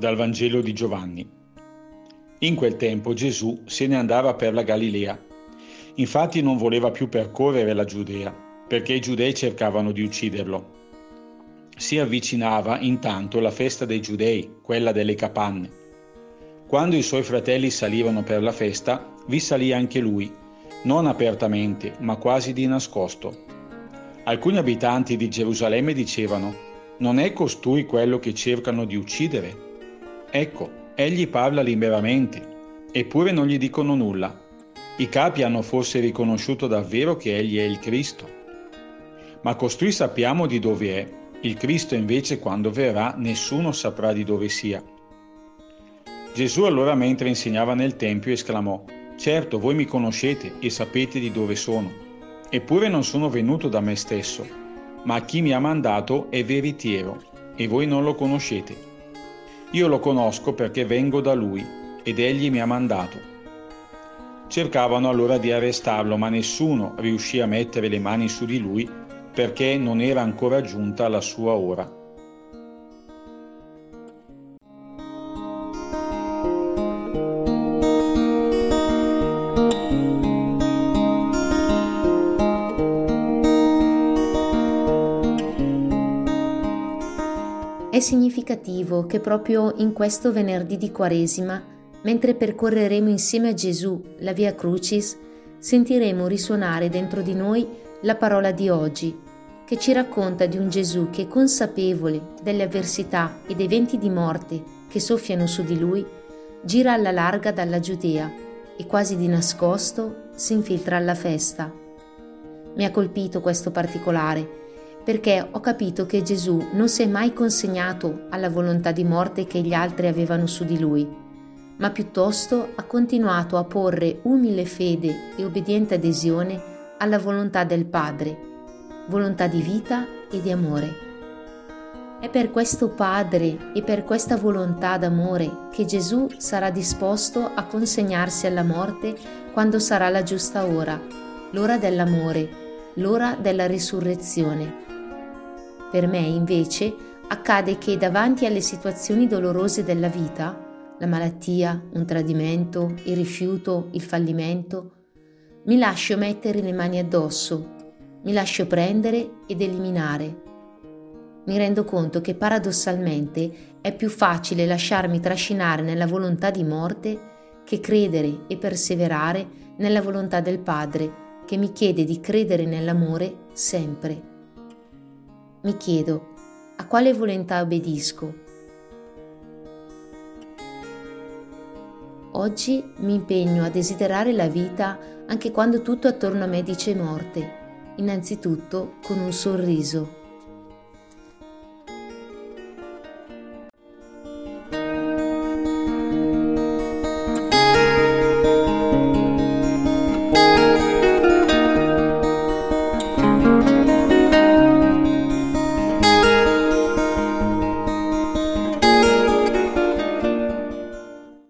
Dal Vangelo di Giovanni. In quel tempo Gesù se ne andava per la Galilea. Infatti non voleva più percorrere la Giudea, perché i giudei cercavano di ucciderlo. Si avvicinava intanto la festa dei giudei, quella delle capanne. Quando i suoi fratelli salivano per la festa, vi salì anche lui, non apertamente, ma quasi di nascosto. Alcuni abitanti di Gerusalemme dicevano, non è costui quello che cercano di uccidere? Ecco, egli parla liberamente, eppure non gli dicono nulla. I capi hanno forse riconosciuto davvero che egli è il Cristo. Ma costui sappiamo di dove è, il Cristo invece quando verrà nessuno saprà di dove sia. Gesù allora mentre insegnava nel Tempio esclamò, Certo, voi mi conoscete e sapete di dove sono, eppure non sono venuto da me stesso ma chi mi ha mandato è veritiero e voi non lo conoscete. Io lo conosco perché vengo da lui ed egli mi ha mandato. Cercavano allora di arrestarlo, ma nessuno riuscì a mettere le mani su di lui perché non era ancora giunta la sua ora. Significativo che proprio in questo venerdì di Quaresima, mentre percorreremo insieme a Gesù la via Crucis, sentiremo risuonare dentro di noi la parola di oggi, che ci racconta di un Gesù che, consapevole delle avversità ed eventi di morte che soffiano su di lui, gira alla larga dalla Giudea e quasi di nascosto si infiltra alla festa. Mi ha colpito questo particolare perché ho capito che Gesù non si è mai consegnato alla volontà di morte che gli altri avevano su di lui, ma piuttosto ha continuato a porre umile fede e obbediente adesione alla volontà del Padre, volontà di vita e di amore. È per questo Padre e per questa volontà d'amore che Gesù sarà disposto a consegnarsi alla morte quando sarà la giusta ora, l'ora dell'amore, l'ora della risurrezione per me, invece, accade che davanti alle situazioni dolorose della vita, la malattia, un tradimento, il rifiuto, il fallimento, mi lascio mettere le mani addosso, mi lascio prendere ed eliminare. Mi rendo conto che paradossalmente è più facile lasciarmi trascinare nella volontà di morte che credere e perseverare nella volontà del Padre, che mi chiede di credere nell'amore sempre mi chiedo a quale volontà obbedisco. Oggi mi impegno a desiderare la vita anche quando tutto attorno a me dice morte, innanzitutto con un sorriso.